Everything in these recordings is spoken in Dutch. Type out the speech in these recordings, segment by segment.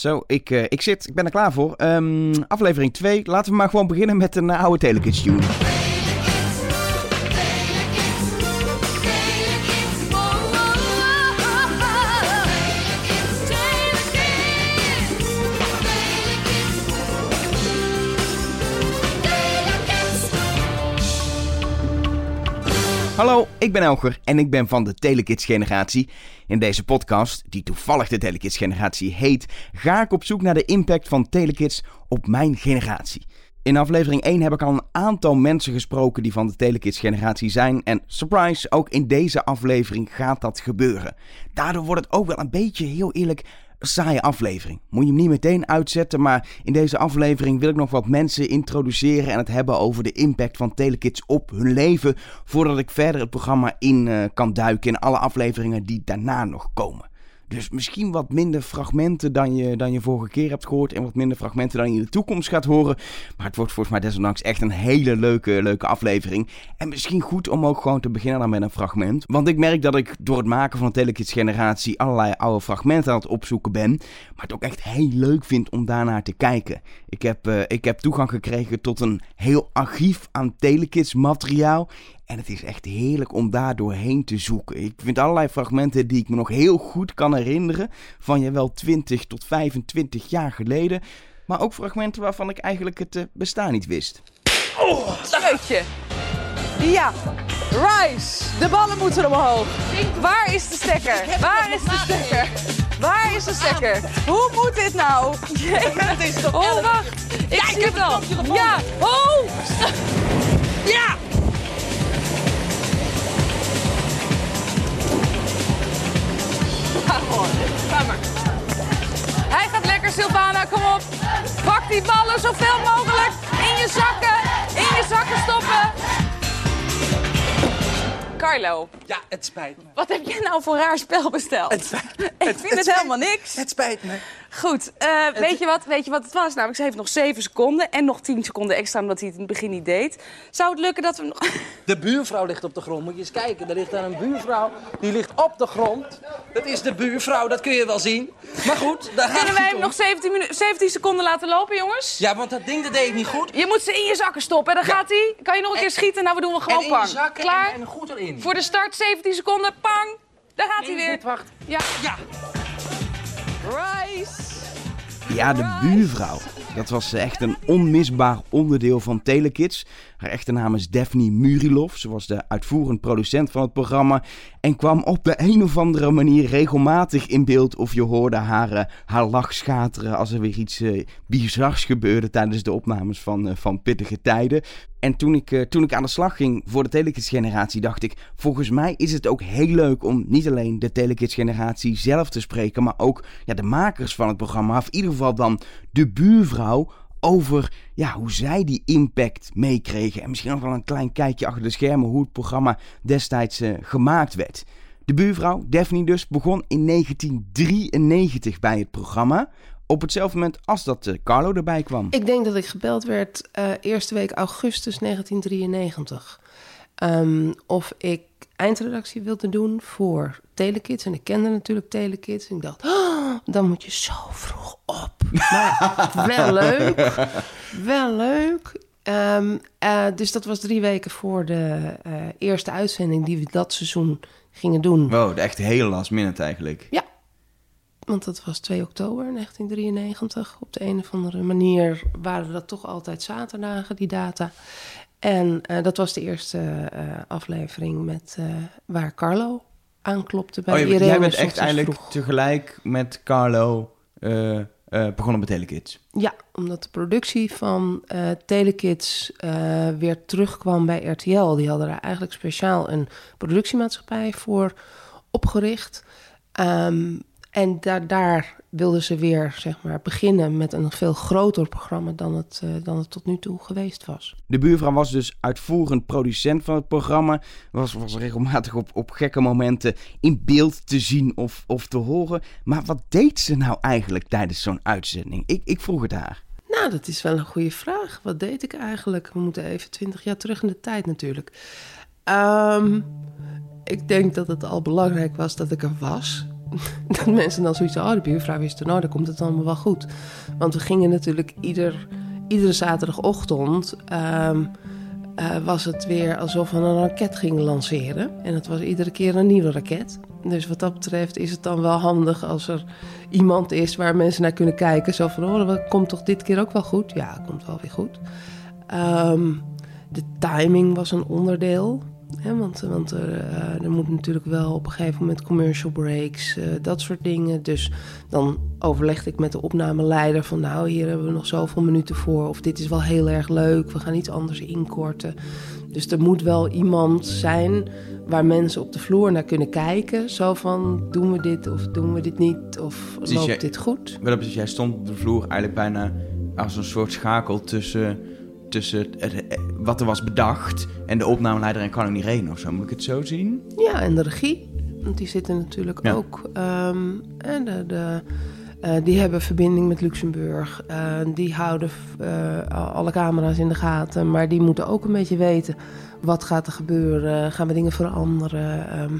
Zo, ik, uh, ik zit, ik ben er klaar voor. Um, aflevering 2. Laten we maar gewoon beginnen met een uh, oude Telekids tune. Hallo, ik ben Elger en ik ben van de Telekids generatie. In deze podcast, die toevallig de Telekids generatie heet, ga ik op zoek naar de impact van Telekids op mijn generatie. In aflevering 1 heb ik al een aantal mensen gesproken die van de Telekids generatie zijn. En surprise, ook in deze aflevering gaat dat gebeuren. Daardoor wordt het ook wel een beetje, heel eerlijk, saaie aflevering. Moet je hem niet meteen uitzetten, maar in deze aflevering wil ik nog wat mensen introduceren en het hebben over de impact van Telekids op hun leven, voordat ik verder het programma in uh, kan duiken in alle afleveringen die daarna nog komen. Dus misschien wat minder fragmenten dan je, dan je vorige keer hebt gehoord. En wat minder fragmenten dan je in de toekomst gaat horen. Maar het wordt volgens mij desondanks echt een hele leuke, leuke aflevering. En misschien goed om ook gewoon te beginnen dan met een fragment. Want ik merk dat ik door het maken van een Telekids generatie allerlei oude fragmenten aan het opzoeken ben. Maar het ook echt heel leuk vind om daarnaar te kijken. Ik heb, uh, ik heb toegang gekregen tot een heel archief aan Telekids materiaal. En het is echt heerlijk om daar doorheen te zoeken. Ik vind allerlei fragmenten die ik me nog heel goed kan herinneren. Van je wel 20 tot 25 jaar geleden. Maar ook fragmenten waarvan ik eigenlijk het uh, bestaan niet wist. Oh, Jeetje. Ja, Rise. De ballen moeten omhoog. Waar is de stekker? Waar is de stekker? Waar is de stekker? Hoe moet dit nou? Oh, wacht. Ik zie het al. Ja, oh. Ja. Ga maar. Hij gaat lekker, Sylvana. Kom op. Pak die ballen zoveel mogelijk in je zakken. In je zakken stoppen. Carlo. Ja, het spijt me. Wat heb jij nou voor raar spel besteld? Het spijt me. Ik vind het, helemaal niks. Het spijt me. Goed, eh, weet, je wat, weet je wat het was? Namelijk, ze heeft nog 7 seconden en nog 10 seconden extra omdat hij het in het begin niet deed. Zou het lukken dat we nog... De buurvrouw ligt op de grond. Moet je eens kijken. Er ligt daar een buurvrouw. Die ligt op de grond. Dat is de buurvrouw, dat kun je wel zien. Maar goed, daar gaat Kunnen wij hem om. nog 17, minu- 17 seconden laten lopen, jongens? Ja, want dat ding dat deed ik niet goed. Je moet ze in je zakken stoppen, dan Ja. gaat hij. Kan je nog een keer En- schieten? Nou, we doen we gewoon in je pang. zakken Klaar? En, en goed erin. Voor de start 17 seconden, pang. Daar gaat hij weer. wacht. Ja. Ja. Rise. Ja, de buurvrouw. Dat was echt een onmisbaar onderdeel van Telekids. Haar echte naam is Daphne Murilov. Ze was de uitvoerend producent van het programma. En kwam op de een of andere manier regelmatig in beeld. Of je hoorde haar, eh, haar lach schateren als er weer iets eh, bizars gebeurde tijdens de opnames van, eh, van Pittige Tijden. En toen ik, toen ik aan de slag ging voor de Telekids generatie, dacht ik, volgens mij is het ook heel leuk om niet alleen de Telekids generatie zelf te spreken, maar ook ja, de makers van het programma, of in ieder geval dan de buurvrouw, over ja, hoe zij die impact meekregen. En misschien ook wel een klein kijkje achter de schermen hoe het programma destijds eh, gemaakt werd. De buurvrouw, Daphne dus, begon in 1993 bij het programma. Op hetzelfde moment als dat eh, Carlo erbij kwam. Ik denk dat ik gebeld werd eh, eerste week augustus 1993. Ehm, of ik eindredactie wilde doen voor Telekids. En ik kende natuurlijk Telekids. En ik dacht, "Oh, dan moet je zo vroeg op. Maar wel leuk. Wel leuk. Ehm, eh, dus dat was drie weken voor de eh, eerste uitzending die we dat seizoen gingen doen. Wow, echt heel last minute eigenlijk. Ja, want dat was 2 oktober 1993. Op de een of andere manier waren dat toch altijd zaterdagen, die data. En eh, dat was de eerste aflevering met, waar Carlo aanklopte bij Oh, Irene. jij bent echt eigenlijk vroeg. tegelijk met Carlo eh, begonnen met Telekids. Ja, omdat de productie van eh, Telekids eh, weer terugkwam bij RTL. Die hadden daar eigenlijk speciaal een productiemaatschappij voor opgericht. Ehm, en daar, daar wilden ze weer zeg maar, beginnen met een veel groter programma dan het, eh, dan het tot nu toe geweest was. De buurvrouw was dus uitvoerend producent van het programma. Was, was regelmatig op, op gekke momenten in beeld te zien of, of te horen. Maar wat deed ze nou eigenlijk tijdens zo'n uitzending? Ik, ik vroeg het haar. Nou, dat is wel een goede vraag. Wat deed ik eigenlijk? We moeten even twintig jaar terug in de tijd natuurlijk. Ehm, ik denk dat het al belangrijk was dat ik er was. dat mensen dan zoiets oh, de buurvrouw is er, nou, dan komt het allemaal wel goed. Want we gingen natuurlijk ieder, iedere zaterdagochtend... ehm, eh, was het weer alsof we een raket gingen lanceren. En het was iedere keer een nieuwe raket. Dus wat dat betreft is het dan wel handig als er iemand is waar mensen naar kunnen kijken. Zo van, oh, dat komt toch dit keer ook wel goed? Ja, komt wel weer goed. Ehm, de timing was een onderdeel. Hè, want want er, eh, er moet natuurlijk wel op een gegeven moment commercial breaks, eh, dat soort dingen. Dus dan overlegde ik met de opnameleider van nou, hier hebben we nog zoveel minuten voor. Of dit is wel heel erg leuk, we gaan iets anders inkorten. Dus er moet wel iemand zijn waar mensen op de vloer naar kunnen kijken. Zo van, doen we dit of doen we dit niet? Of Dus loopt jij- dit goed? Wel, jij stond op de vloer eigenlijk bijna als een soort schakel tussen, tussen het- wat er was bedacht en de opnameleider en Carlo Irene of zo. Moet ik het zo zien? Ja, en de regie. Want die zitten natuurlijk Ja. ook. ehm, en de, de, eh, die hebben verbinding met Luxemburg. Eh, die houden eh, alle camera's in de gaten. Maar die moeten ook een beetje weten wat gaat er gebeuren. Gaan we dingen veranderen? Ehm,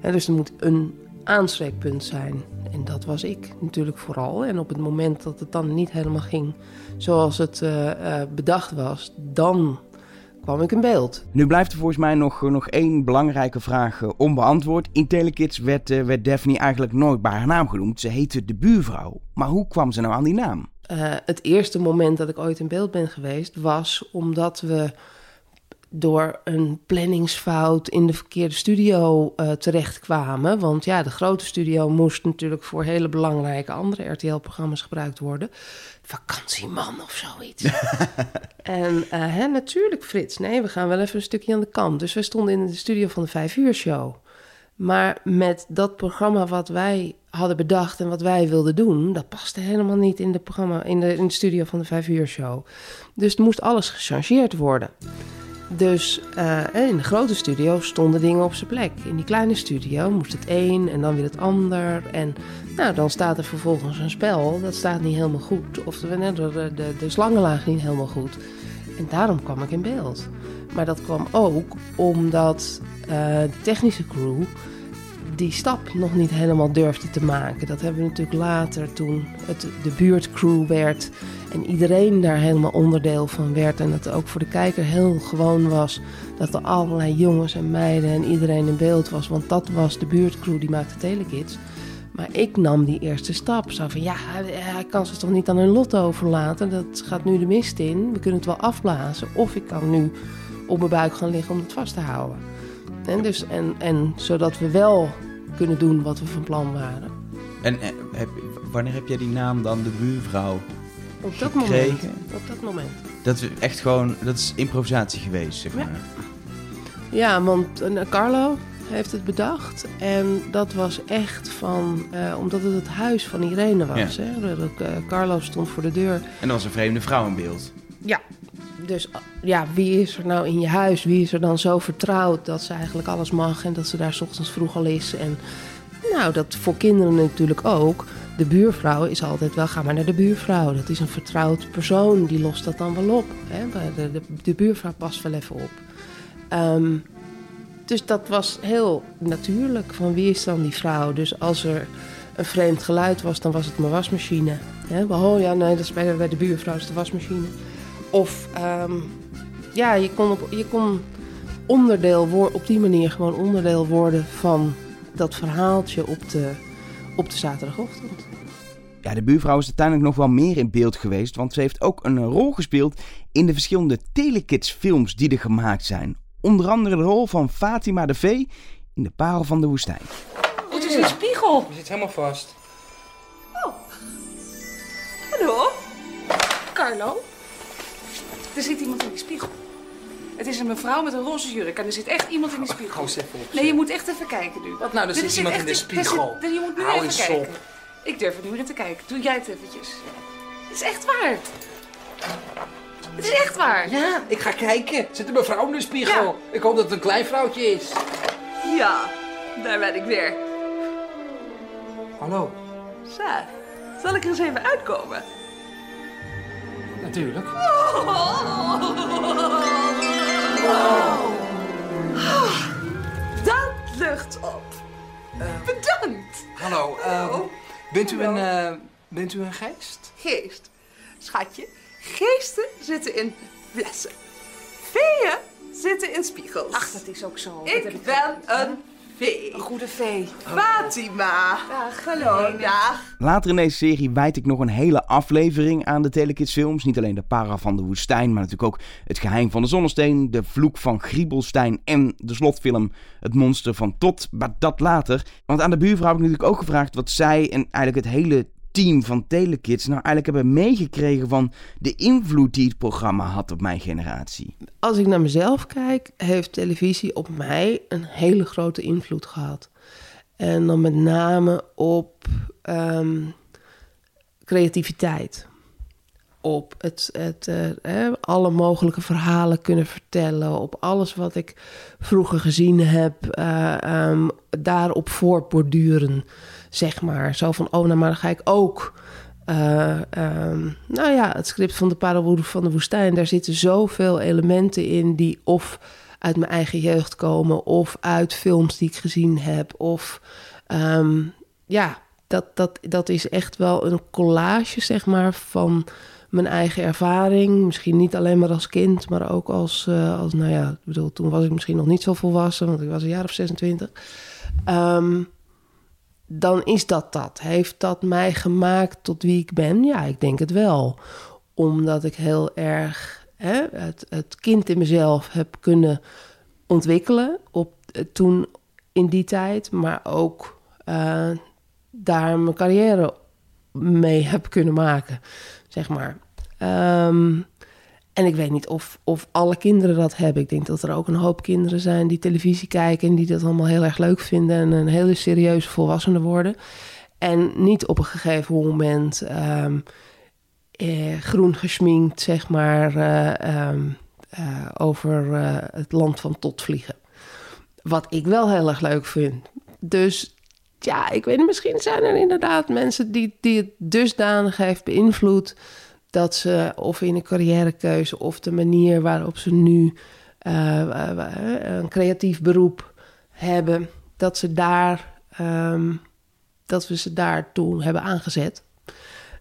en dus er moet een aanspreekpunt zijn. En dat was ik natuurlijk vooral. En op het moment dat het dan niet helemaal ging zoals het bedacht was, dan kwam ik in beeld. Nu blijft er volgens mij nog, nog één belangrijke vraag eh, onbeantwoord. In Telekids werd, eh, werd Daphne eigenlijk nooit bij haar naam genoemd. Ze heette de buurvrouw. Maar hoe kwam ze nou aan die naam? Eh, het eerste moment dat ik ooit in beeld ben geweest was omdat we door een planningsfout in de verkeerde studio eh, terechtkwamen. Want ja, de grote studio moest natuurlijk voor hele belangrijke andere RTL-programma's gebruikt worden. Vakantieman of zoiets. en eh, hè, natuurlijk Frits, nee, we gaan wel even een stukje aan de kant. Dus we stonden in de studio van de Vijf Uur Show. Maar met dat programma wat wij hadden bedacht en wat wij wilden doen, dat paste helemaal niet in de, programma, in de, in de studio van de Vijf Uur Show. Dus het moest alles gechangeerd worden. Dus eh, in de grote studio stonden dingen op zijn plek. In die kleine studio moest het een en dan weer het ander. En nou, dan staat er vervolgens een spel, dat staat niet helemaal goed. Of de, de, de, de, de slangen lagen niet helemaal goed. En daarom kwam ik in beeld. Maar dat kwam ook omdat eh, de technische crew die stap nog niet helemaal durfde te maken. Dat hebben we natuurlijk later toen het de buurtcrew werd en iedereen daar helemaal onderdeel van werd. En het ook voor de kijker heel gewoon was dat er allerlei jongens en meiden en iedereen in beeld was. Want dat was de buurtcrew die maakte Telekids. Maar ik nam die eerste stap. Zo van, ja, hij kan ze toch niet aan hun lot overlaten. Dat gaat nu de mist in. We kunnen het wel afblazen. Of ik kan nu op mijn buik gaan liggen om het vast te houden. En, dus, en, en zodat we wel kunnen doen wat we van plan waren. En eh, heb, wanneer heb jij die naam dan de buurvrouw? Op dat Gekregen? moment. Op dat moment. Dat is echt gewoon, dat is improvisatie geweest, zeg maar. Ja, want eh, Carlo heeft het bedacht. En dat was echt van... eh, omdat het het huis van Irene was. Ja. Hè? Dat, Carlo stond voor de deur. En er was een vreemde vrouw in beeld. Ja. Dus uh, ja, wie is er nou in je huis? Wie is er dan zo vertrouwd dat ze eigenlijk alles mag en dat ze daar 's ochtends vroeg al is? En nou, dat voor kinderen natuurlijk ook. De buurvrouw is altijd wel, ga maar naar de buurvrouw. Dat is een vertrouwd persoon, die lost dat dan wel op. Hè? De, de, de buurvrouw past wel even op. Ehm, dus dat was heel natuurlijk, van wie is dan die vrouw? Dus als er een vreemd geluid was, dan was het mijn wasmachine. Hè? Oh ja, nee, dat is bij de, bij de buurvrouw, is de wasmachine. Of ehm, ja, je kon, op, je kon onderdeel worden, op die manier gewoon onderdeel worden van dat verhaaltje op de, op de zaterdagochtend. Ja, de buurvrouw is uiteindelijk nog wel meer in beeld geweest, want ze heeft ook een rol gespeeld in de verschillende Telekids films die er gemaakt zijn. Onder andere de rol van Fatima de Vee in De Parel van de Woestijn. Het is een spiegel. Je zit helemaal vast. Hallo? Carlo? Er zit iemand in die spiegel. Het is een mevrouw met een roze jurk en er zit echt iemand in die spiegel. Hou eens even op. Nee, je moet echt even kijken nu. Wat nou, er zit iemand in de spiegel. zit- je moet nu Hou even eens kijken. op. Ik durf er niet meer te kijken. Doe jij het eventjes. Het is echt waar. Het is echt waar. Ja, ik ga kijken. Zit een mevrouw in de spiegel? Ja. Ik hoop dat het een klein vrouwtje is. Ja, daar ben ik weer. Hallo. Zo, zal ik er eens even uitkomen? Natuurlijk. Dat lucht op. Bedankt. Hallo, ehm, bent, u een, eh, bent u een geest? Geest. Schatje, geesten zitten in flessen. Feeën zitten in spiegels. Ach, dat is ook zo. Ik ben een vee. Een goede vee. Fatima. Dag. Hallo, dag. Later in deze serie wijd ik nog een hele aflevering aan de Telekids films. Niet alleen de para van de woestijn, maar natuurlijk ook het geheim van de zonnesteen, de vloek van Griebelstein en de slotfilm Het monster van Tot. Maar dat later. Want aan de buurvrouw heb ik natuurlijk ook gevraagd wat zij en eigenlijk het hele team van Telekids nou eigenlijk hebben meegekregen van de invloed die het programma had op mijn generatie. Als ik naar mezelf kijk, heeft televisie op mij een hele grote invloed gehad. En dan met name op ehm, creativiteit. Op het, het eh, alle mogelijke verhalen kunnen vertellen. Op alles wat ik vroeger gezien heb, eh, ehm, daarop voortborduren. Zeg maar. Zo van, oh, nou, maar dan ga ik ook. eh, ehm, nou ja, het script van de Parelwoede van de Woestijn, daar zitten zoveel elementen in die of uit mijn eigen jeugd komen, of uit films die ik gezien heb, of ehm, ja, dat, dat, dat is echt wel een collage, zeg maar, van mijn eigen ervaring. Misschien niet alleen maar als kind, maar ook als, eh, als nou ja, ik bedoel, toen was ik misschien nog niet zo volwassen, want ik was een jaar of 26. Ehm, dan is dat dat. Heeft dat mij gemaakt tot wie ik ben? Ja, ik denk het wel. Omdat ik heel erg hè, het, het kind in mezelf heb kunnen ontwikkelen op, eh, toen in die tijd, maar ook eh, daar mijn carrière mee heb kunnen maken, zeg maar. Ehm, en ik weet niet of, of alle kinderen dat hebben. Ik denk dat er ook een hoop kinderen zijn die televisie kijken en die dat allemaal heel erg leuk vinden en een hele serieuze volwassene worden. En niet op een gegeven moment ehm, eh, groen gesminkt, zeg maar, eh, ehm, eh, over eh, het land van tot vliegen. Wat ik wel heel erg leuk vind. Dus ja, ik weet niet, misschien zijn er inderdaad mensen die, die het dusdanig heeft beïnvloed dat ze of in een carrièrekeuze of de manier waarop ze nu eh, eh, een creatief beroep hebben, dat ze daar ehm, dat we ze daartoe hebben aangezet.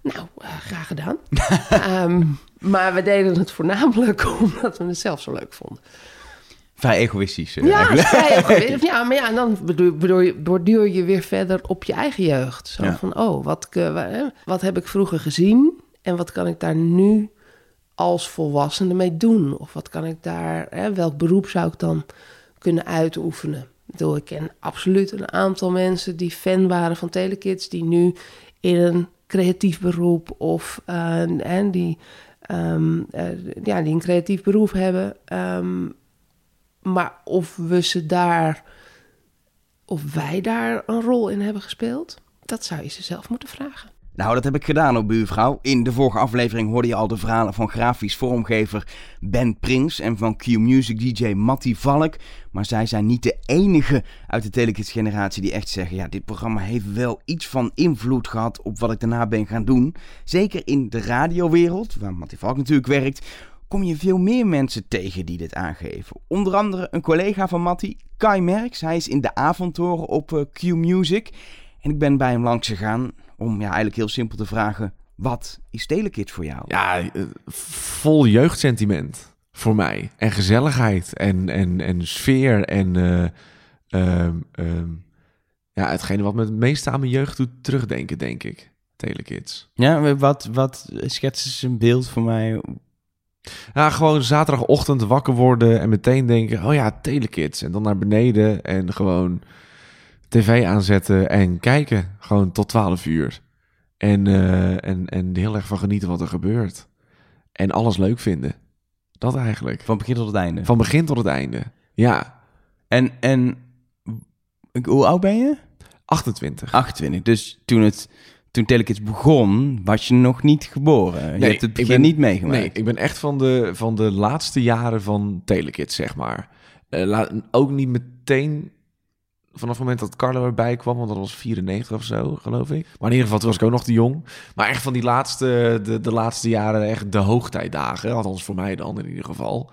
Nou, eh, graag gedaan. Ehm, maar we deden het voornamelijk omdat we het zelf zo leuk vonden. Vrij egoïstisch. eh, Ja, vrij egoïstisch. ja, maar ja, en dan bedoel, bedoel je, borduur je weer verder op je eigen jeugd. Zo Ja. van, oh, wat, wat heb ik vroeger gezien en wat kan ik daar nu als volwassene mee doen? Of wat kan ik daar, hè, welk beroep zou ik dan kunnen uitoefenen? Ik ken absoluut een aantal mensen die fan waren van Telekids, die nu in een creatief beroep of eh, en die, ehm, eh, ja, die een creatief beroep hebben. Ehm, maar of we ze daar, of wij daar een rol in hebben gespeeld, dat zou je ze zelf moeten vragen. Nou, dat heb ik gedaan op buurvrouw. In de vorige aflevering hoorde je al de verhalen van grafisch vormgever Ben Prins en van Q-Music DJ Matty Valk. Maar zij zijn niet de enige uit de Telekids generatie die echt zeggen... ja, dit programma heeft wel iets van invloed gehad op wat ik daarna ben gaan doen. Zeker in de radiowereld, waar Matty Valk natuurlijk werkt... kom je veel meer mensen tegen die dit aangeven. Onder andere een collega van Matty, Kai Merks. Hij is in de avondtoren op eh, Q-Music. En ik ben bij hem langs gegaan om ja, eigenlijk heel simpel te vragen... wat is Telekids voor jou? Ja, eh, vol jeugdsentiment voor mij. En gezelligheid en, en, en sfeer en ehm, ja, hetgene wat me het meeste aan mijn jeugd doet terugdenken, denk ik. Telekids. Ja, wat, wat schetsen ze een beeld voor mij? Ja, gewoon zaterdagochtend wakker worden en meteen denken, oh ja, Telekids. En dan naar beneden en gewoon tv aanzetten en kijken. Gewoon tot 12 uur. En, eh, en, en heel erg van genieten wat er gebeurt. En alles leuk vinden. Dat eigenlijk. Van begin tot het einde. Van begin tot het einde. Ja, En, en hoe oud ben je? 28. 28. Dus toen, het, toen Telekids begon, was je nog niet geboren. Je Nee, hebt het begin ben- niet meegemaakt. Nee, ik ben echt van de, van de laatste jaren van Telekids, zeg maar. La- ook niet meteen vanaf het moment dat Carlo erbij kwam, want dat was 94 of zo, geloof ik. Maar in ieder geval, toen was ik ook nog te jong. Maar echt van die laatste, de, de laatste jaren, echt de hoogtijdagen, althans voor mij dan in ieder geval.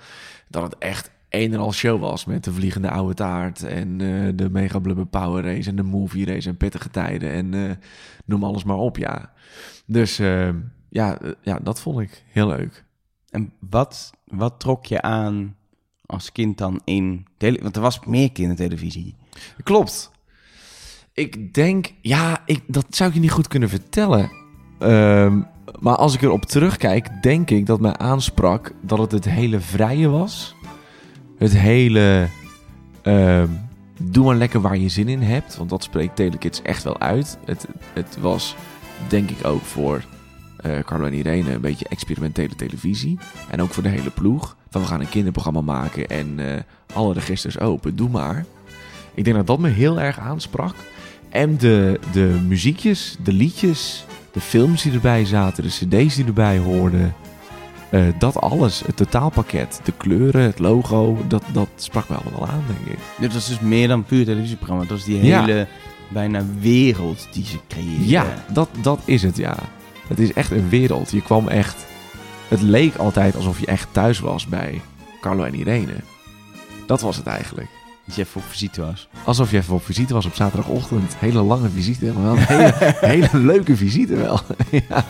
Dat het echt een en al show was. Met de vliegende oude taart en eh, de Mega Blubber Power Race en de Movie Race en pittige tijden. En eh, noem alles maar op, ja. Dus eh, ja, ja, dat vond ik heel leuk. En wat, wat trok je aan als kind dan in... Tele Want er was meer kindertelevisie. Klopt. Ik denk, ja, ik, dat zou ik je niet goed kunnen vertellen. Ehm, maar als ik erop terugkijk, denk ik dat mij aansprak dat het het hele vrije was. Het hele, ehm, doe maar lekker waar je zin in hebt. Want dat spreekt Telekids echt wel uit. Het, het was, denk ik ook voor eh Carlo en Irene een beetje experimentele televisie. En ook voor de hele ploeg. Van we gaan een kinderprogramma maken en eh, alle registers open, doe maar. Ik denk dat dat me heel erg aansprak. En de, de muziekjes, de liedjes, de films die erbij zaten, de cd's die erbij hoorden. eh, dat alles, het totaalpakket, de kleuren, het logo, dat, dat sprak me allemaal aan, denk ik. Dit was dus meer dan puur televisieprogramma. Dat was die Ja. hele bijna wereld die ze creëerden. Ja, dat, dat is het, ja. Het is echt een wereld. Je kwam echt... Het leek altijd alsof je echt thuis was bij Carlo en Irene. Dat was het eigenlijk. Dat je even op visite was. Alsof je even op visite was op zaterdagochtend. Hele lange visite. Maar wel een hele, hele leuke visite wel. ja.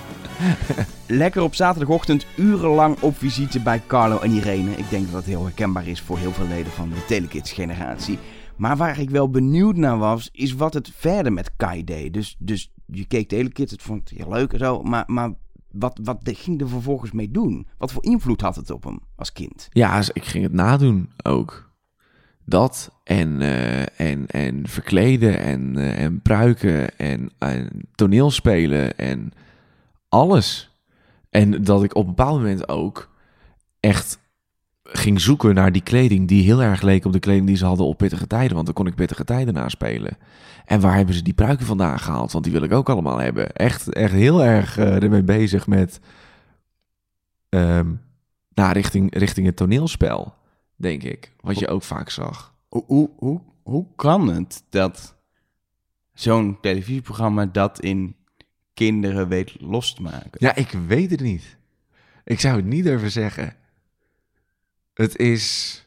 Lekker op zaterdagochtend urenlang op visite bij Carlo en Irene. Ik denk dat dat heel herkenbaar is voor heel veel leden van de Telekids-generatie. Maar waar ik wel benieuwd naar was, is wat het verder met Kai deed. Dus, dus je keek Telekids, het vond het heel leuk en zo. Maar, maar wat, wat ging er vervolgens mee doen? Wat voor invloed had het op hem als kind? Ja, ik ging het nadoen ook. Dat en, eh, en, en verkleden en, eh, en pruiken en, en toneelspelen en alles. En dat ik op een bepaald moment ook echt ging zoeken naar die kleding die heel erg leek op de kleding die ze hadden op Pittige Tijden. Want dan kon ik Pittige Tijden naspelen. En waar hebben ze die pruiken vandaan gehaald? Want die wil ik ook allemaal hebben. Echt, echt heel erg eh, ermee bezig met... nou, richting, richting het toneelspel, denk ik. Wat je ook vaak zag. Hoe, hoe, hoe, hoe kan het dat zo'n televisieprogramma dat in kinderen weet los te maken? Ja, ik weet het niet. Ik zou het niet durven zeggen. Het is.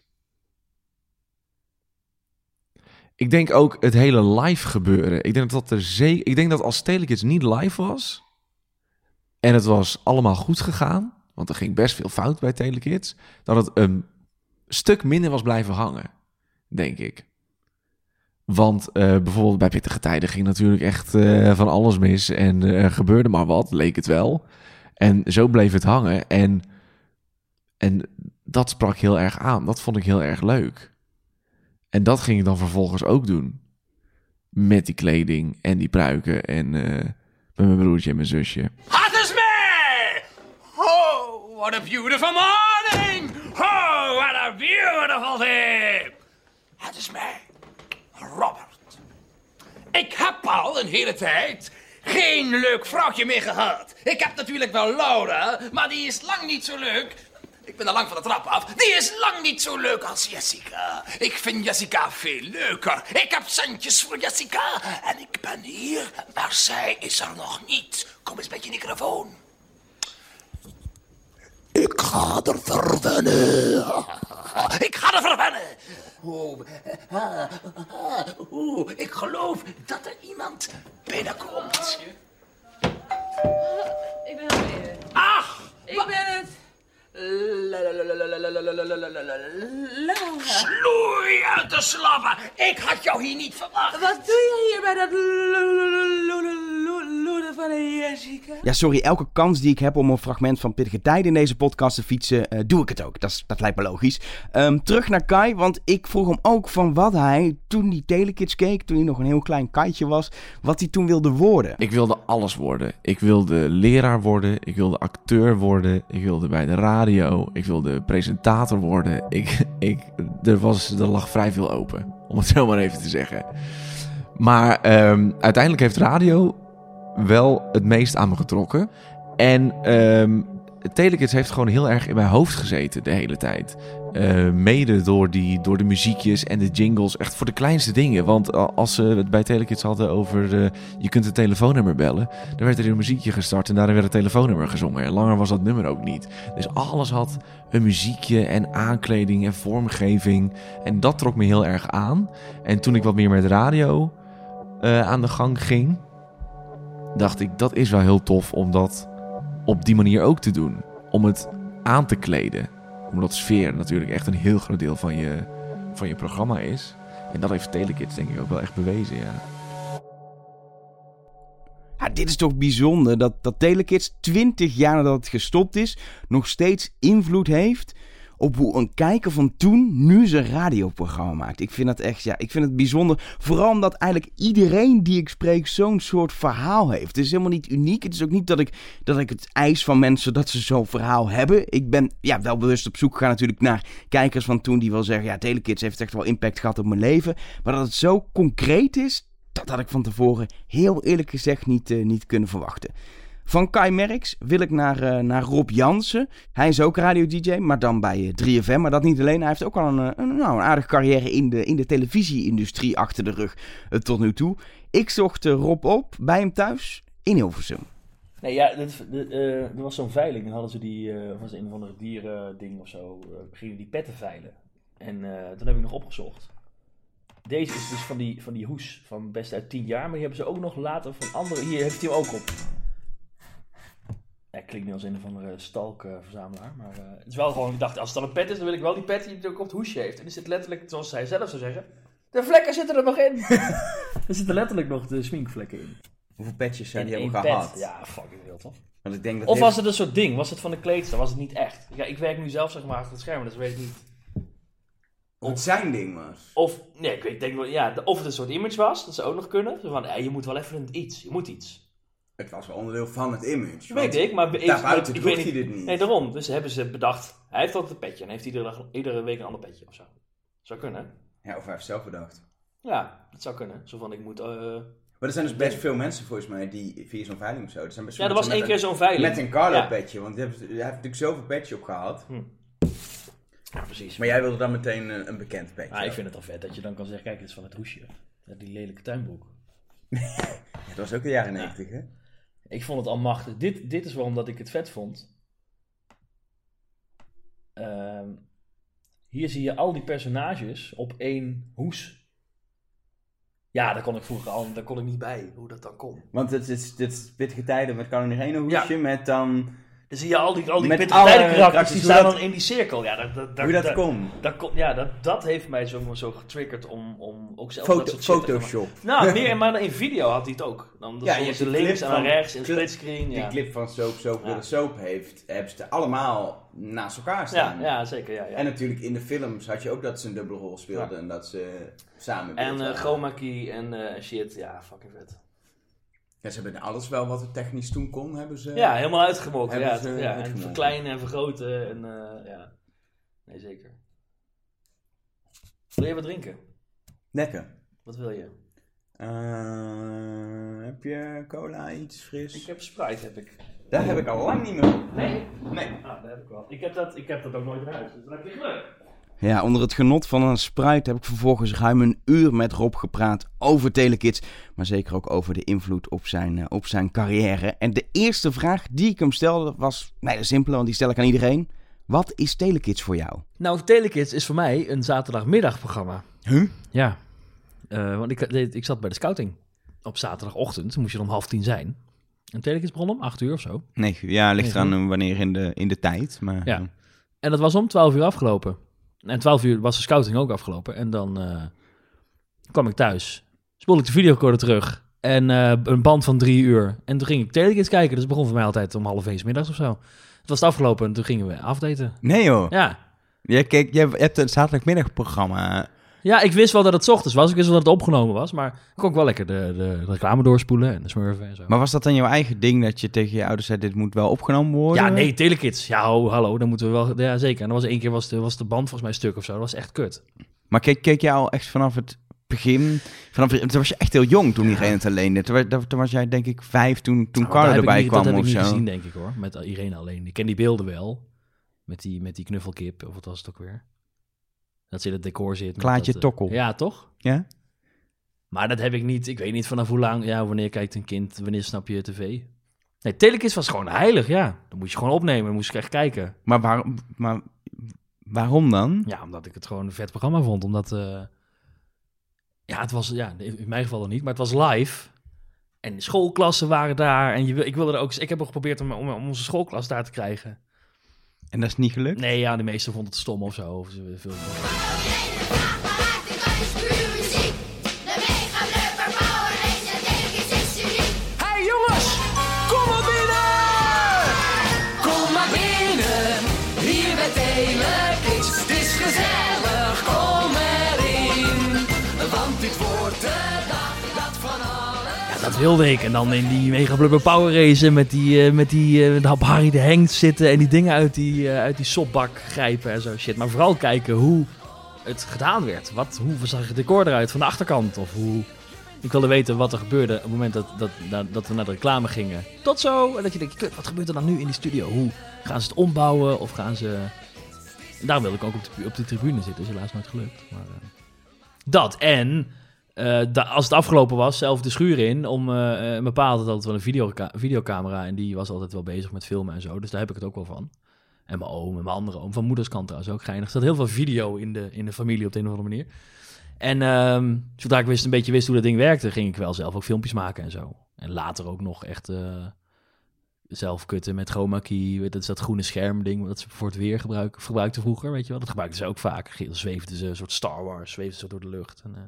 Ik denk ook het hele live gebeuren. Ik denk dat dat er zeker. Ik denk dat als Telekids niet live was. En het was allemaal goed gegaan. Want er ging best veel fout bij Telekids. Dat het een stuk minder was blijven hangen. Denk ik. Want eh, bijvoorbeeld bij Pittige Tijden ging natuurlijk echt eh, van alles mis. En eh, gebeurde maar wat, leek het wel. En zo bleef het hangen. En, en dat sprak heel erg aan. Dat vond ik heel erg leuk. En dat ging ik dan vervolgens ook doen. Met die kleding en die pruiken. En met mijn broertje en mijn zusje. Het is mij! Oh, what a beautiful morning! What a beautiful day! Het is mij, Robert. Ik heb al een hele tijd geen leuk vrouwtje meer gehad. Ik heb natuurlijk wel Laura, maar die is lang niet zo leuk. Ik ben al lang van de trap af. Die is lang niet zo leuk als Jessica. Ik vind Jessica veel leuker. Ik heb centjes voor Jessica. En ik ben hier, maar zij is er nog niet. Kom eens met je microfoon. Ik ga er verwennen. Ik ga er verwennen. Oh, ah, ah, oeh, ik geloof dat er iemand binnenkomt. Ik ben er weer. Ach, Ik ben het. Sloei uit de slappen. Ik had jou hier niet verwacht. Wat doe je hier bij dat Jessica? Ja, sorry, elke kans die ik heb om een fragment van Pittige Tijden in deze podcast te fietsen, eh, doe ik het ook. Dat, is- dat lijkt me logisch. Ehm, terug naar Kai, want ik vroeg hem ook van wat hij toen die Telekids keek, toen hij nog een heel klein kaitje was, wat hij toen wilde worden. Ik wilde alles worden. Ik wilde leraar worden. Ik wilde acteur worden. Ik wilde bij de radio. Ik wilde presentator worden. Ik, ik, er, was, er lag vrij veel open. Om het zo maar even te zeggen. Maar ehm, uiteindelijk heeft radio wel het meest aan me getrokken. En ehm, Telekids heeft gewoon heel erg in mijn hoofd gezeten de hele tijd. Eh, mede door, die, door de muziekjes en de jingles, echt voor de kleinste dingen. Want als ze het bij Telekids hadden over eh, je kunt een telefoonnummer bellen, dan werd er een muziekje gestart en daarin werd het telefoonnummer gezongen. En langer was dat nummer ook niet. Dus alles had een muziekje en aankleding en vormgeving. En dat trok me heel erg aan. En toen ik wat meer met radio eh, aan de gang ging, dacht ik dat is wel heel tof om dat op die manier ook te doen. Om het aan te kleden. Omdat sfeer natuurlijk echt een heel groot deel van je, van je programma is. En dat heeft Telekids denk ik ook wel echt bewezen, ja. Ja, dit is toch bijzonder dat, dat Telekids 20 jaar nadat het gestopt is, nog steeds invloed heeft op hoe een kijker van toen nu zijn radioprogramma maakt. Ik vind dat echt, ja, ik vind het bijzonder. Vooral omdat eigenlijk iedereen die ik spreek zo'n soort verhaal heeft. Het is helemaal niet uniek. Het is ook niet dat ik, dat ik het eis van mensen dat ze zo'n verhaal hebben. Ik ben ja, wel bewust op zoek gegaan natuurlijk naar kijkers van toen die wel zeggen, ja, Telekids heeft echt wel impact gehad op mijn leven. Maar dat het zo concreet is, dat had ik van tevoren heel eerlijk gezegd niet, eh, niet kunnen verwachten. Van Kai Merks wil ik naar, eh, naar Rob Jansen. Hij is ook radio-dj, maar dan bij eh, 3FM. Maar dat niet alleen. Hij heeft ook al een, eh, een, nou, een aardige carrière in de, in de televisie-industrie achter de rug eh, tot nu toe. Ik zocht eh, Rob op bij hem thuis in Hilversum. Nee, ja, eh, er was zo'n veiling. Dan hadden ze die, eh was een of andere dieren-ding of zo, eh, gingen die petten veilen. En eh, toen heb ik nog opgezocht. Deze is dus van die, van die hoes van best uit 10 jaar, maar die hebben ze ook nog later van andere. Hier heeft hij hem ook op. Ja, klinkt nu als een of andere stalkverzamelaar, maar eh, het is wel gewoon, ik dacht, als het dan een pet is, dan wil ik wel die pet die ook op het hoesje heeft. En er zit letterlijk, zoals hij zelf zou zeggen, de vlekken zitten er nog in. er zitten letterlijk nog de sminkvlekken in. Hoeveel petjes zijn die hebben pet. gehad? Ja, fucking veel toch? Want ik denk dat Of heeft- was het een soort ding? Was het van de kleedster? Was het niet echt? Ja, ik werk nu zelf zeg maar achter het scherm, dus weet ik niet. of het zijn ding was. Of, nee, ik weet, denk wel, ja, of het een soort image was, dat ze ook nog kunnen. Zo van, ja, je moet wel even een iets, je moet iets. Het was wel onderdeel van het image. weet ik, maar... ik- daarbuiten ik hij dit niet. Nee, daarom. Dus hebben ze bedacht, hij heeft altijd een petje en heeft iedere, dag, iedere week een ander petje of zo. Zou kunnen. Ja, of hij heeft zelf bedacht. Ja, dat zou kunnen. Zo van, ik moet... eh, Maar er zijn dus best veel mensen volgens mij die via zo'n veiling of zo. Er zijn best Ja, er was één keer zo'n veiling. Met een Carlo Ja. petje, want hij heeft, hij heeft natuurlijk zoveel petje opgehaald. Ja, precies. Maar jij wilde dan meteen een, een bekend petje. Ah, ik vind het al vet dat je dan kan zeggen, kijk, dit is van het hoesje. Ja, Die lelijke tuinbroek. Het was ook de jaren 90, hè? Ik vond het al machtig. Dit, dit is waarom dat ik het vet vond. Ehm, hier zie je al die personages op één hoes. Ja, daar kon ik vroeger al, daar kon ik niet bij, hoe dat dan kon. Want het is, dit is pittige tijden met Carlo Negeno hoesje, met dan... Dan zie je al die, al die karakters, die staan dan in die cirkel. Ja, dat, dat, dat, hoe dat, kon. dat. Ja, dat, dat heeft mij zo, zo getriggerd om, om ook zelf Foto- dat soort Photoshop. Nou, meer, maar in video had hij het ook. Dan Ja, je de links en rechts in splitscreen. Die clip van Soap, Soap Ja. Soap heeft, hebben ze allemaal naast elkaar staan. Ja, ja, zeker. Ja, ja. En natuurlijk in de films had je ook dat ze een dubbele rol speelden Ja. en dat ze samen En uh, waren. chroma-key en eh, shit, ja, fucking vet. Ja, ze hebben alles wel wat er technisch toen kon, hebben ze... Ja, helemaal uitgemokt. Ja, ze ja, en verkleinen en vergroten. En, eh, ja. Nee, zeker. Wil je wat drinken? Lekker. Wat wil je? Eh, heb je cola, iets fris? Ik heb Sprite, heb ik. Daar heb ik al lang niet meer. Nee? Nee. Ah, dat heb ik wel. Ik heb dat, ik heb dat ook nooit in huis, dus dan heb je geluk. Ja, onder het genot van een Sprite heb ik vervolgens ruim een uur met Rob gepraat over Telekids. Maar zeker ook over de invloed op zijn, eh, op zijn carrière. En de eerste vraag die ik hem stelde was, nee, de simpele, want die stel ik aan iedereen. Wat is Telekids voor jou? Nou, Telekids is voor mij een zaterdagmiddagprogramma. Huh? Ja. Eh, want ik, deed- ik zat bij de scouting. Op zaterdagochtend moest je om half tien zijn. En Telekids begon om acht uur of zo. Nee, ja, ligt eraan wanneer in de, in de tijd. Maar, Ja. En dat was om 12 uur afgelopen. En 12 uur was de scouting ook afgelopen. En dan eh, kwam ik thuis. Spoelde ik de videorecorder terug. En eh, een band van drie uur. En toen ging ik Telekids kijken. Dus het begon voor mij altijd om half één 's middags of zo. Het was het afgelopen en toen gingen we afdaten. Nee joh. Ja. Jij, kijk, jij hebt een zaterdagmiddagprogramma. Ja, ik wist wel dat het 's ochtends was. Ik wist wel dat het opgenomen was. Maar ik kon ook wel lekker de, de reclame doorspoelen en de smurfen en zo. Maar was dat dan jouw eigen ding dat je tegen je ouders zei, dit moet wel opgenomen worden? Ja, nee, Telekids. Ja, ho, hallo, dan moeten we wel... Ja, zeker. En dan was één keer was de, was de band volgens mij stuk of zo. Dat was echt kut. Maar keek, keek jij al echt vanaf het begin, vanaf, toen was je echt heel jong toen Irene het alleen deed. Toen, wa- toen was jij denk ik vijf toen, toen Nou, Carlo dat heb ik erbij niet- kwam Dat heb of ik niet zo. gezien, denk ik hoor. Met Irene alleen. Ik ken die beelden wel. Met die, met die knuffelkip, of wat was het ook weer? Dat ze in het decor zit. dat, eh, Tokkel. Ja, toch? Ja? Maar dat heb ik niet. Ik weet niet vanaf hoe lang. Ja, wanneer kijkt een kind? Wanneer snap je tv? Nee, Telekids was gewoon heilig, ja. Dan moet je gewoon opnemen. Dan moest ik echt kijken. Maar, waarom maar waarom dan? Ja, omdat ik het gewoon een vet programma vond. Omdat, eh, ja, het was, ja, in mijn geval dan niet, maar het was live. En de schoolklassen waren daar. En je, wil- ik wilde er ook, ik heb ook geprobeerd om, om, om onze schoolklas daar te krijgen. En dat is niet gelukt? Nee, ja, de meesten vonden het stom of zo. Veel, dat wilde ik. En dan in die mega blubber power race met die, eh, met die op Harry de Hengt zitten en die dingen uit die, eh, uit die sopbak grijpen en zo shit. Maar vooral kijken hoe het gedaan werd. Wat, hoe zag het decor eruit van de achterkant? Of hoe... Ik wilde weten wat er gebeurde op het moment dat, dat, dat, we naar de reclame gingen. Tot zo. En dat je denkt, wat gebeurt er dan nu in die studio? Hoe gaan ze het ombouwen? Of gaan ze... Daarom wilde ik ook op de, op die tribune zitten. is helaas nooit gelukt. Maar, dat. En eh, als het afgelopen was, zelf de schuur in. Om, eh, mijn pa had wel een videoca- videocamera. En die was altijd wel bezig met filmen en zo. Dus daar heb ik het ook wel van. En mijn oom en mijn andere oom. Van moederskant trouwens ook geinig. Er zat heel veel video in de, in de familie op de een of andere manier. En ehm, zodra ik wist, een beetje wist hoe dat ding werkte, ging ik wel zelf ook filmpjes maken en zo. En later ook nog echt eh, zelf kutten met chroma key. Dat is dat groene scherm ding dat ze voor het weer gebruiken, gebruikten vroeger, weet je wel. Dat gebruikten ze ook vaak. Dan zweefden ze een soort Star Wars, zweefden ze door de lucht. En, eh,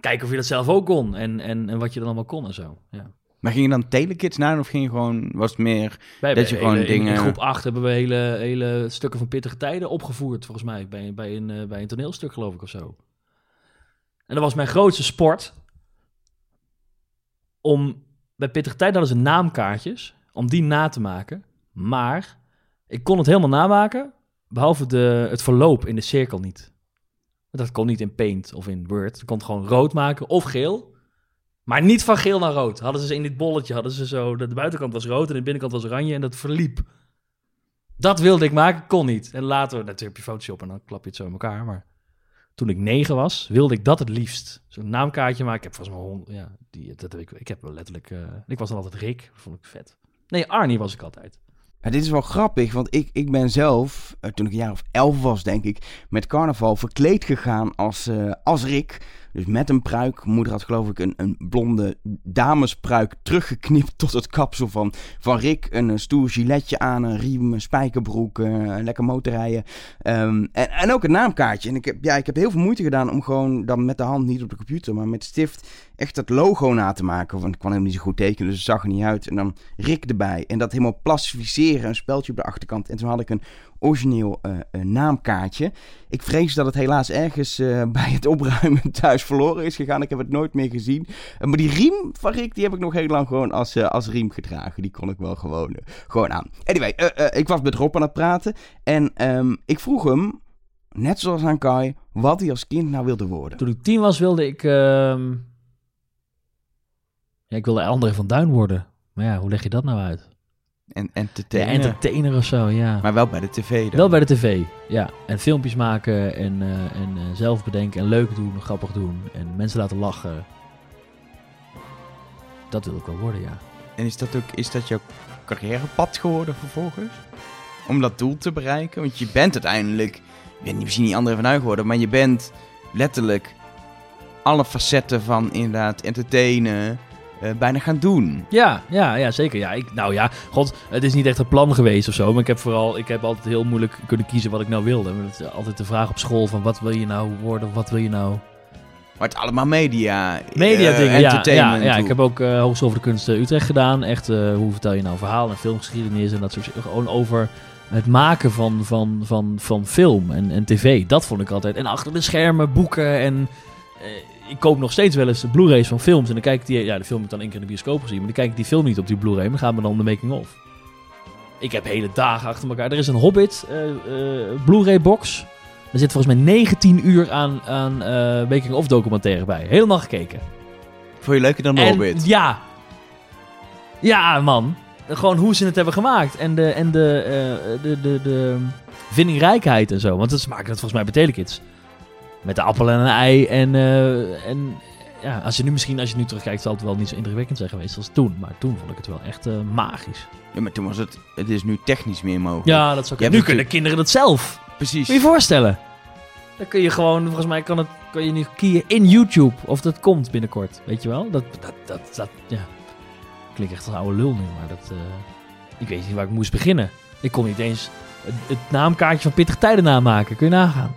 kijken of je dat zelf ook kon en, en, en wat je dan allemaal kon en zo. Ja. Maar ging je dan Telekids naar of ging je gewoon, was het meer dat je gewoon in- dingen... In groep 8 hebben we hele, hele stukken van pittige tijden opgevoerd, volgens mij. Bij, bij, een, eh, bij een toneelstuk, geloof ik, of zo. En dat was mijn grootste sport. Om, bij pittige tijden hadden ze naamkaartjes, om die na te maken. Maar ik kon het helemaal namaken, behalve de, het verloop in de cirkel niet. Dat kon niet in Paint of in Word. Ik kon gewoon rood maken of geel. Maar niet van geel naar rood. Hadden ze in dit bolletje, hadden ze zo, de, buitenkant was rood en de binnenkant was oranje en dat verliep. Dat wilde ik maken, kon niet. En later, natuurlijk heb je Photoshop en dan klap je het zo in elkaar. Maar toen ik negen was, wilde ik dat het liefst. Zo'n naamkaartje maken. Ik heb volgens mij honderd, ja, die, dat heb ik, ik heb letterlijk, eh, ik was dan altijd Rick, vond ik vet. Nee, Arnie was ik altijd. Dit is wel grappig, want ik, ik ben zelf, eh, toen ik een jaar of elf was, denk ik, met carnaval verkleed gegaan als, eh, als Rick. Dus met een pruik. Moeder had geloof ik een, een blonde damespruik teruggeknipt tot het kapsel van, van Rick. Een, eh, stoer giletje aan, een riem, een spijkerbroek, eh, lekker motorrijden. Ehm, en, en ook een naamkaartje. En ik heb, ja, ik heb heel veel moeite gedaan om gewoon dan met de hand, niet op de computer, maar met stift echt dat logo na te maken. Want ik kon helemaal niet zo goed tekenen, dus het zag er niet uit. En dan Rick erbij. En dat helemaal plastificeren, een speltje op de achterkant. En toen had ik een origineel eh, een naamkaartje. Ik vrees dat het helaas ergens eh, bij het opruimen thuis verloren is gegaan. Ik heb het nooit meer gezien. Eh, maar die riem van Rick, die heb ik nog heel lang gewoon als, eh, als riem gedragen. Die kon ik wel gewoon, eh, gewoon aan. Anyway, eh, eh, ik was met Rob aan het praten. En ehm, ik vroeg hem, net zoals aan Kai, wat hij als kind nou wilde worden. Toen ik tien was, wilde ik... ehm, Ja, ik wilde André van Duin worden. Maar ja, hoe leg je dat nou uit? En, en te Ja, entertainer of zo, ja. Maar wel bij de tv dan. Wel bij de tv, ja. En filmpjes maken en, eh, en eh, zelf bedenken en leuk doen, grappig doen. En mensen laten lachen. Dat wil ik wel worden, ja. En is dat ook is dat jouw carrièrepad geworden vervolgens? Om dat doel te bereiken? Want je bent uiteindelijk, je bent misschien niet André van Duin geworden, maar je bent letterlijk alle facetten van inderdaad entertainen eh, bijna gaan doen. Ja, ja, ja zeker. Ja, ik, nou ja, god, het is niet echt een plan geweest of zo. Maar ik heb vooral, ik heb altijd heel moeilijk kunnen kiezen wat ik nou wilde. Maar Het is altijd de vraag op school van wat wil je nou worden, of wat wil je nou... Maar het allemaal media. Media eh, dingen, ja, ja. Ik heb ook eh Hogeschool voor de Kunsten Utrecht gedaan. Echt, eh, hoe vertel je nou verhaal en filmgeschiedenis en dat soort Gewoon over het maken van, van, van, van film en, en tv. Dat vond ik altijd. En achter de schermen, boeken en... ik koop nog steeds wel eens de Blu-rays van films. En dan kijk ik die... Ja, de film heb ik dan één keer in de bioscoop gezien. Maar dan kijk ik die film niet op die Blu-ray. Maar dan gaat me dan de making-of. Ik heb hele dagen achter elkaar. Er is een Hobbit eh, eh, Blu-ray box. Er zit volgens mij 19 uur aan, aan eh Making of documentaire bij. Helemaal gekeken. Vond je leuker dan de En Hobbit? ja. Ja, man. Gewoon hoe ze het hebben gemaakt. En de, en de, de, de, de vindingrijkheid en zo. Want dat maken het volgens mij bij Telekids. Met de appel en een ei. En, eh, en ja, als je nu misschien, als je nu terugkijkt, zal het wel niet zo indrukwekkend zijn geweest als toen. Maar toen vond ik het wel echt eh, magisch. Ja, maar toen was het... Het is nu technisch meer mogelijk. Ja, dat. Je hebt Nu natuurlijk- kunnen kinderen dat zelf. Precies. Moet je je voorstellen. Dan kun je gewoon, volgens mij kan, het, kan je nu kiezen in YouTube. Of dat komt binnenkort. Weet je wel? Dat, dat, dat, dat ja. Klinkt echt als een oude lul nu, maar dat... eh, ik weet niet waar ik moest beginnen. Ik kon niet eens het, het naamkaartje van Pittig Tijden namaken. Kun je nagaan.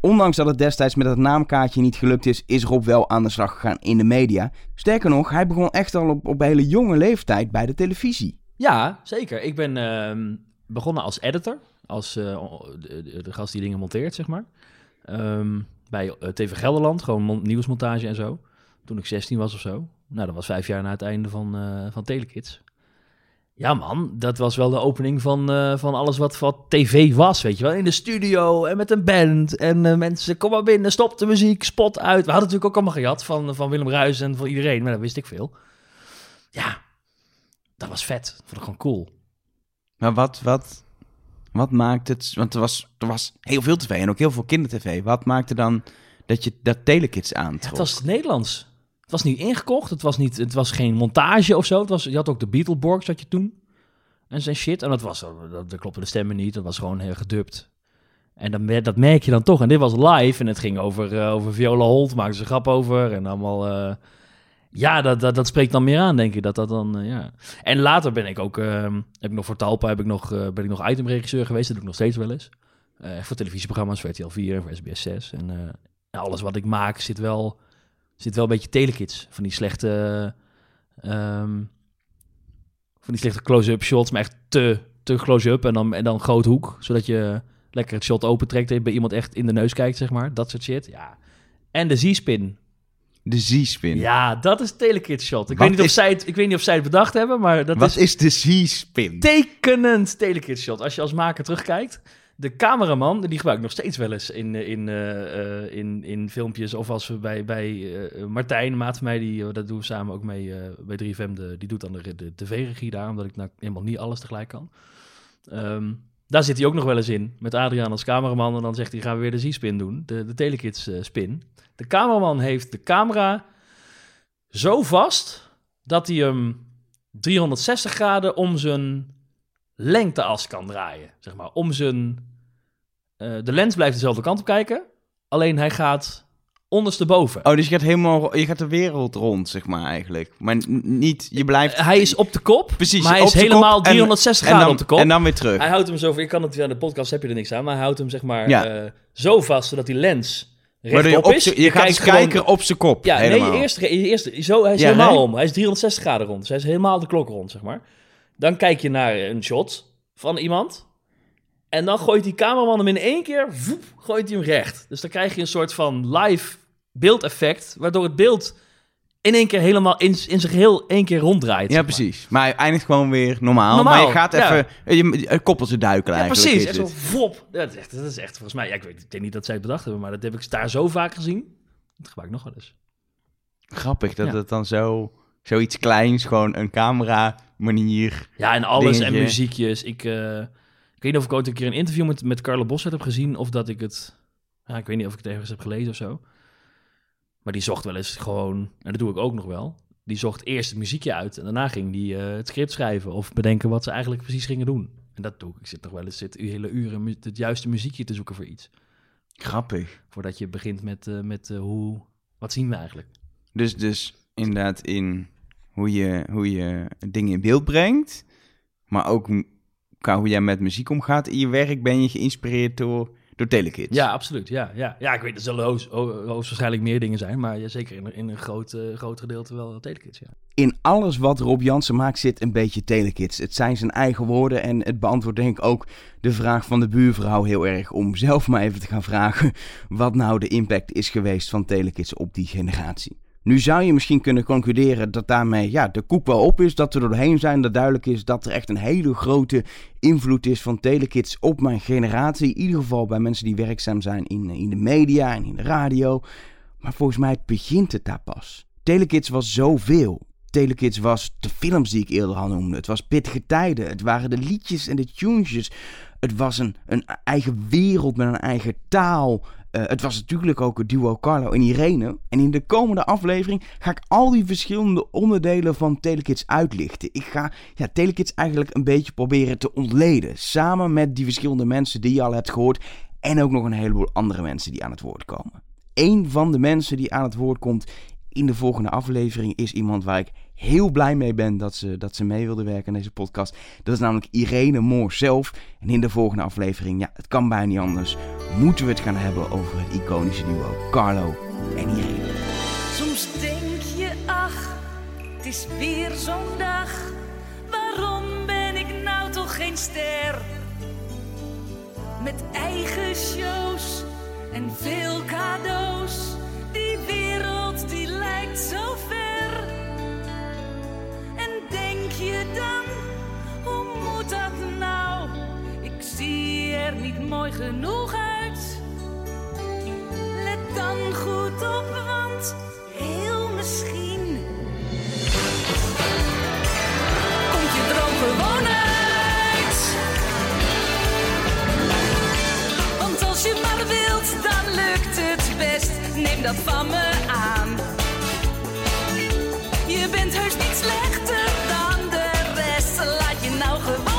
Ondanks dat het destijds met het naamkaartje niet gelukt is, is Rob wel aan de slag gegaan in de media. Sterker nog, hij begon echt al op, op hele jonge leeftijd bij de televisie. Ja, zeker. Ik ben ehm, begonnen als editor. Als eh, de, de- gast die dingen monteert, zeg maar. Ehm, bij eh, TV Gelderland, gewoon mon- nieuwsmontage en zo. Toen ik 16 was of zo. Nou, dat was vijf jaar na het einde van, eh van Telekids. Ja man, dat was wel de opening van, eh, van alles wat, wat tv was, weet je wel. In de studio en met een band. En eh, mensen, kom maar binnen, stop de muziek, spot uit. We hadden natuurlijk ook allemaal gehad van, van Willem Ruijs en van iedereen. Maar dat wist ik veel. Ja, dat was vet. Dat vond ik gewoon cool. Maar wat, wat, wat maakt het... Want er was, er was heel veel tv en ook heel veel kindertv. Wat maakte dan dat je dat Telekids aantrok? Het was Nederlands. Het was niet ingekocht. Het was, niet, het was geen montage of zo. Het was, je had ook de Beetleborgs had je toen. En zijn shit. En dat was, dat, dat klopte de stemmen niet. Dat was gewoon heel gedubt. En mer- dat merk je dan toch. En dit was live. En het ging over, eh, over Viola Holt. Maakten ze grap over. En allemaal... eh, ja, dat, dat, dat spreekt dan meer aan, denk ik. Dat dat dan, eh, ja. En later ben ik ook... ehm, heb ik nog voor Talpa heb ik nog, eh, ben ik nog itemregisseur geweest. Dat doe ik nog steeds wel eens. Eh, voor televisieprogramma's, voor RTL 4 en voor SBS 6. En eh, alles wat ik maak zit wel, zit wel een beetje telekids. Van die slechte... ehm, van die slechte close-up shots, maar echt te, te close-up en dan, en dan groot hoek. Zodat je lekker het shot opentrekt en bij iemand echt in de neus kijkt, zeg maar. Dat soort shit, ja. En de Z-spin. De Z-spin. Ja, dat is telekids shot. Ik Wat weet, niet of is- zij het, ik weet niet of zij het bedacht hebben, maar dat Wat is is de Z-spin? tekenend telekids shot. Als je als maker terugkijkt. De cameraman, die gebruik ik nog steeds wel eens in, eh, in, eh, eh, in, in filmpjes. Of als we bij, bij eh, Martijn, maat van mij, die, dat doen we samen ook mee bij 3FM. De, die doet dan de, de tv-regie daar, omdat ik nou helemaal niet alles tegelijk kan. Ehm, daar zit hij ook nog wel eens in, met Adriaan als cameraman. En dan zegt hij, gaan we weer de Z-spin doen, de, de telekids spin. De cameraman heeft de camera zo vast, dat hij hem 360 graden om zijn lengteas kan draaien. Zeg maar, om zijn... eh, de lens blijft dezelfde kant op kijken, alleen hij gaat ondersteboven. Oh, dus je gaat helemaal... Je gaat de wereld rond, zeg maar, eigenlijk. Maar niet... Je blijft... Hij is op de kop, Precies, maar hij is helemaal en- 360 en graden dan, op de kop. En dan weer terug. Hij houdt hem zo, je kan het via de podcast heb je er niks aan, maar hij houdt hem zeg maar Ja. eh, zo vast zodat die lens Waardoor je, rechtop op is. z'n- je, gaat kijkt gewoon- kijker op zijn kop. Ja, helemaal. nee, eerst, eerst zo, hij is Ja, helemaal om. Hij is 360 graden rond. Dus hij is helemaal de klok rond, zeg maar. Dan kijk je naar een shot van iemand. En dan gooit die cameraman hem in één keer, voep, gooit hij hem recht. Dus dan krijg je een soort van live beeldeffect, waardoor het beeld in één keer helemaal in, in zijn geheel één keer ronddraait. Ja, maar. precies. Maar hij eindigt gewoon weer normaal. Normaal, maar je gaat ja. even... Je, je koppelt ze duiken Ja, eigenlijk. precies. Echt zo. Dat is echt, dat is echt volgens mij... Ja, ik, weet, ik denk niet dat zij het bedacht hebben, maar dat heb ik daar zo vaak gezien. Dat gebruik ik nog wel eens. Grappig dat Ja. het dan zo... Zoiets kleins, gewoon een camera manier. Ja, en alles en muziekjes. Ik, eh, ik weet niet of ik ooit een keer een interview met, met Carlo Bossert heb gezien... of dat ik het... Ja, ik weet niet of ik het ergens heb gelezen of zo. Maar die zocht wel eens gewoon... En dat doe ik ook nog wel. Die zocht eerst het muziekje uit... en daarna ging die eh, het script schrijven... of bedenken wat ze eigenlijk precies gingen doen. En dat doe ik. Ik zit nog wel eens zit hele uren het juiste muziekje te zoeken voor iets. Grappig. Voordat je begint met, eh, met hoe... Wat zien we eigenlijk? Dus, dus inderdaad in hoe je, hoe je dingen in beeld brengt. Maar ook qua hoe jij met muziek omgaat in je werk ben je geïnspireerd door, door Telekids. Ja, absoluut. Ja, ja. ja ik weet, er zullen hoogst, ho- hoogstwaarschijnlijk meer dingen zijn, maar ja, zeker in, in een groot, eh, groot gedeelte wel telekids, ja. In alles wat Rob Jansen maakt zit een beetje Telekids. Het zijn zijn eigen woorden en het beantwoordt denk ik ook de vraag van de buurvrouw heel erg om zelf maar even te gaan vragen wat nou de impact is geweest van Telekids op die generatie. Nu zou je misschien kunnen concluderen dat daarmee ja, de koek wel op is, dat we er doorheen zijn, dat duidelijk is dat er echt een hele grote invloed is van telekids op mijn generatie. In ieder geval bij mensen die werkzaam zijn in, in de media en in de radio. Maar volgens mij begint het daar pas. Telekids was zoveel. Telekids was de films die ik eerder al noemde. Het was pittige tijden. Het waren de liedjes en de tunesjes. Het was een, een eigen wereld met een eigen taal. Uh, het was natuurlijk ook het duo Carlo en Irene. En in de komende aflevering ga ik al die verschillende onderdelen van Telekids uitlichten. Ik ga ja, Telekids eigenlijk een beetje proberen te ontleden. Samen met die verschillende mensen die je al hebt gehoord. En ook nog een heleboel andere mensen die aan het woord komen. Een van de mensen die aan het woord komt in de volgende aflevering is iemand waar ik heel blij mee ben dat ze, dat ze mee wilde werken aan deze podcast. Dat is namelijk Irene Moor zelf. En in de volgende aflevering, ja, het kan bijna niet anders, moeten we het gaan hebben over het iconische duo Carlo en Irene. Soms denk je, ach, het is weer zo'n dag. Waarom ben ik nou toch geen ster? Met eigen shows en veel cadeaus. Die wereld die lijkt zo ver. En denk je dan, er niet mooi genoeg uit. Let dan goed op, want heel misschien komt je droom gewoon uit. Want als je maar wilt, dan lukt het best. Neem dat van me aan. Je bent heus niet slechter dan de rest. Laat je nou gewoon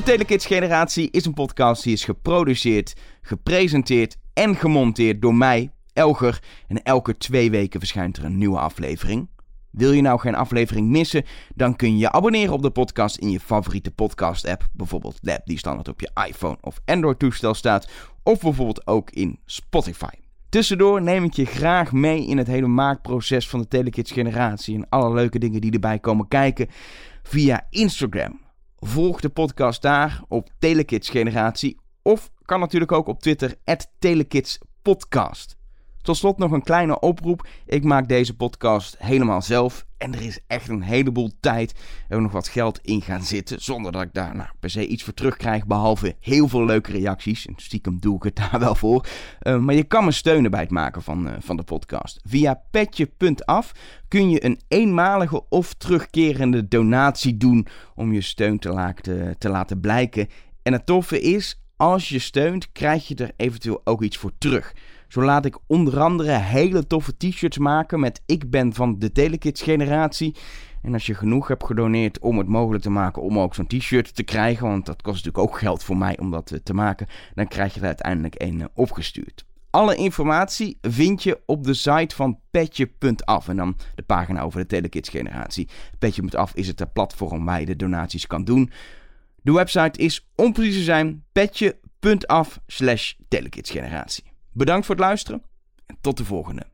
De Telekids Generatie is een podcast die is geproduceerd, gepresenteerd en gemonteerd door mij, Elger. En elke twee weken verschijnt er een nieuwe aflevering. Wil je nou geen aflevering missen, dan kun je je abonneren op de podcast in je favoriete podcast-app. Bijvoorbeeld de app die standaard op je iPhone of Android-toestel staat. Of bijvoorbeeld ook in Spotify. Tussendoor neem ik je graag mee in het hele maakproces van de Telekids Generatie. En alle leuke dingen die erbij komen kijken via Instagram. Volg de podcast daar op Telekids Generatie. Of kan natuurlijk ook op Twitter, Telekids Podcast. Tot slot nog een kleine oproep. Ik maak deze podcast helemaal zelf. En er is echt een heleboel tijd en nog wat geld in gaan zitten. Zonder dat ik daar nou, per se iets voor terugkrijg. Behalve heel veel leuke reacties. En stiekem doe ik het daar wel voor. Uh, maar je kan me steunen bij het maken van, uh, van de podcast. Via petje.af kun je een eenmalige of terugkerende donatie doen. Om je steun te, laten, te laten blijken. En het toffe is, als je steunt, krijg je er eventueel ook iets voor terug. Zo laat ik onder andere hele toffe t-shirts maken met ik ben van de Telekids generatie. En als je genoeg hebt gedoneerd om het mogelijk te maken om ook zo'n t-shirt te krijgen, want dat kost natuurlijk ook geld voor mij om dat te maken, dan krijg je er uiteindelijk een opgestuurd. Alle informatie vind je op de site van petje.af en dan de pagina over de Telekids generatie. Petje.af is het platform waar je de donaties kan doen. De website is om precies te zijn petje.af slash telekidsgeneratie. Bedankt voor het luisteren en tot de volgende.